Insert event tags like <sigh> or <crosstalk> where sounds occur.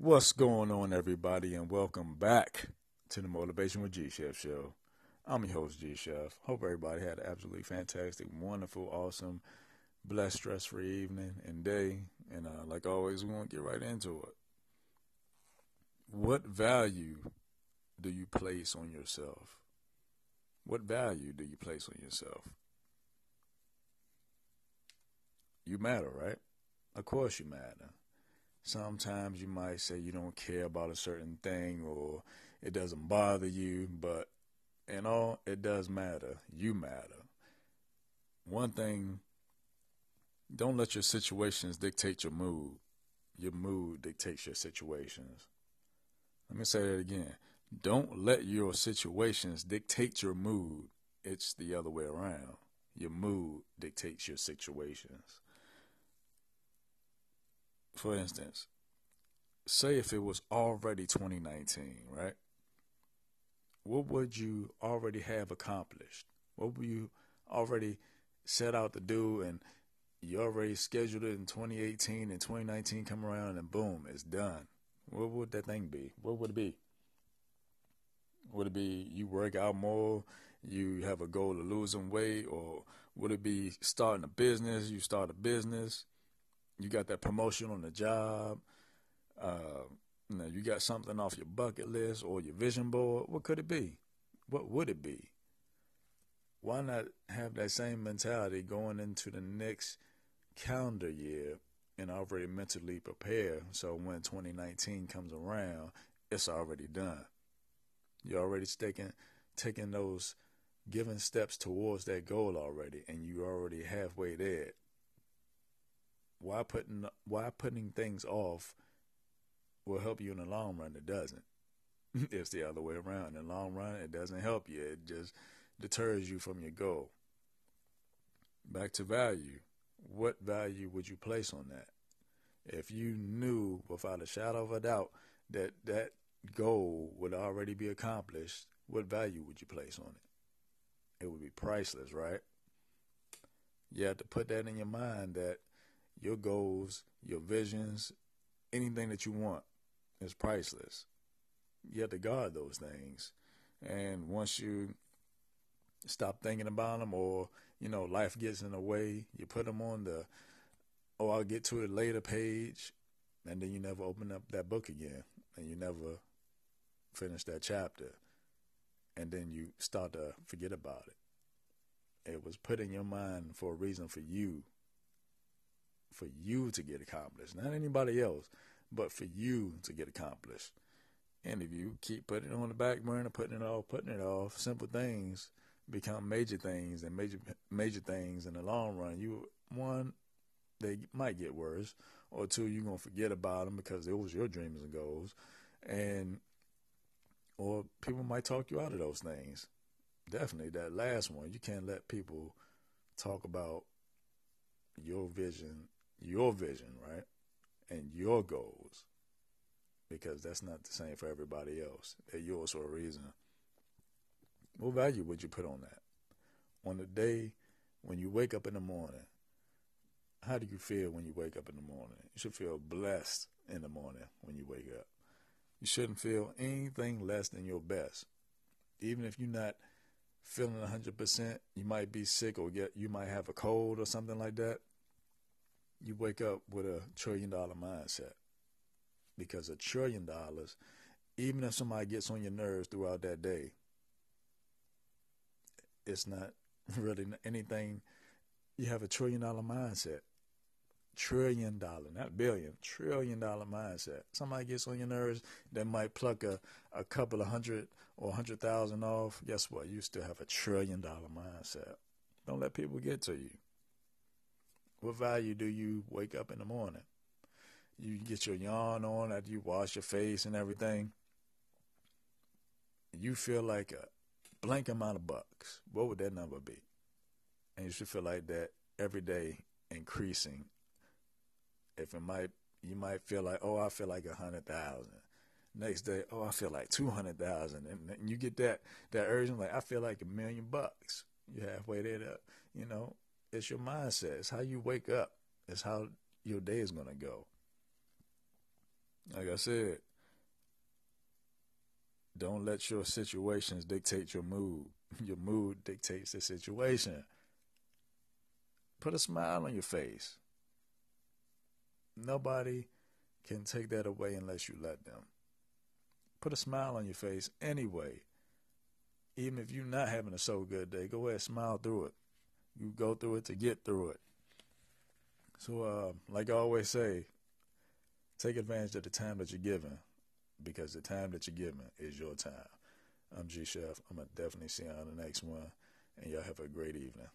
What's going on, everybody, and welcome back to the Motivation with G Chef show. I'm your host, G Chef. Hope everybody had an absolutely fantastic, wonderful, awesome, blessed, stress free evening and day. And uh, like always, we want to get right into it. What value do you place on yourself? What value do you place on yourself? You matter, right? Of course, you matter. Sometimes you might say you don't care about a certain thing or it doesn't bother you, but in all, it does matter. You matter. One thing, don't let your situations dictate your mood. Your mood dictates your situations. Let me say that again. Don't let your situations dictate your mood. It's the other way around. Your mood dictates your situations for instance, say if it was already 2019, right? What would you already have accomplished? What would you already set out to do and you already scheduled it in 2018 and 2019 come around and boom, it's done. What would that thing be? What would it be? Would it be you work out more, you have a goal of losing weight, or would it be starting a business, you start a business, you got that promotion on the job, uh, you know, you got something off your bucket list or your vision board. What could it be? What would it be? Why not have that same mentality going into the next calendar year and already mentally prepare so when 2019 comes around, it's already done. You're already taking taking those given steps towards that goal already, and you're already halfway there why putting why putting things off will help you in the long run? It doesn't. <laughs> It's the other way around. In the long run it doesn't help you. It just deters you from your goal. Back to value. What value would you place on that? If you knew without a shadow of a doubt that that goal would already be accomplished what value would you place on it? It would be priceless right? You have to put that in your mind that your goals, your visions, anything that you want is priceless. You have to guard those things. And once you stop thinking about them or, you know, life gets in the way, you put them on the, oh, I'll get to it later page. And then you never open up that book again and you never finish that chapter. And then you start to forget about it. It was put in your mind for a reason for you for you to get accomplished, not anybody else, but for you to get accomplished. And if you keep putting it on the back burner, putting it off, putting it off, simple things become major things and major major things in the long run. You one, they might get worse, or two, you're gonna forget about them because it was your dreams and goals, and or people might talk you out of those things. Definitely that last one, you can't let people talk about your vision your vision, right? And your goals. Because that's not the same for everybody else. They're yours for a reason. What value would you put on that? On the day when you wake up in the morning, how do you feel when you wake up in the morning? You should feel blessed in the morning when you wake up. You shouldn't feel anything less than your best. Even if you're not feeling 100%, you might be sick or get you might have a cold or something like that you wake up with a trillion dollar mindset. Because a trillion dollars, even if somebody gets on your nerves throughout that day, it's not <laughs> really anything. You have a trillion dollar mindset. Trillion dollar, not billion, trillion dollar mindset. Somebody gets on your nerves, they might pluck a, a couple of hundred or a hundred thousand off. Guess what? You still have a trillion dollar mindset. Don't let people get to you. What value do you wake up in the morning? You get your yawn on after you wash your face and everything. You feel like a blank amount of bucks. What would that number be? And you should feel like that every day increasing. If it might, you might feel like, oh, I feel like a hundred thousand. Next day, oh, I feel like two hundred thousand, and you get that that urge, like I feel like a million bucks. You're halfway there, to, you know, it's your mindset. It's how you wake up. It's how your day is going to go. like I said, don't let your situations dictate your mood. <laughs> Your mood dictates the situation. Put a smile on your face. Nobody can take that away unless you let them. Put a smile on your face anyway. Even if you're not having a so good day, go ahead, smile through it. You go through it to get through it. So, uh, like I always say, take advantage of the time that you're given because the time that you're given is your time. I'm G Chef. I'm going to definitely see you on the next one, and y'all have a great evening.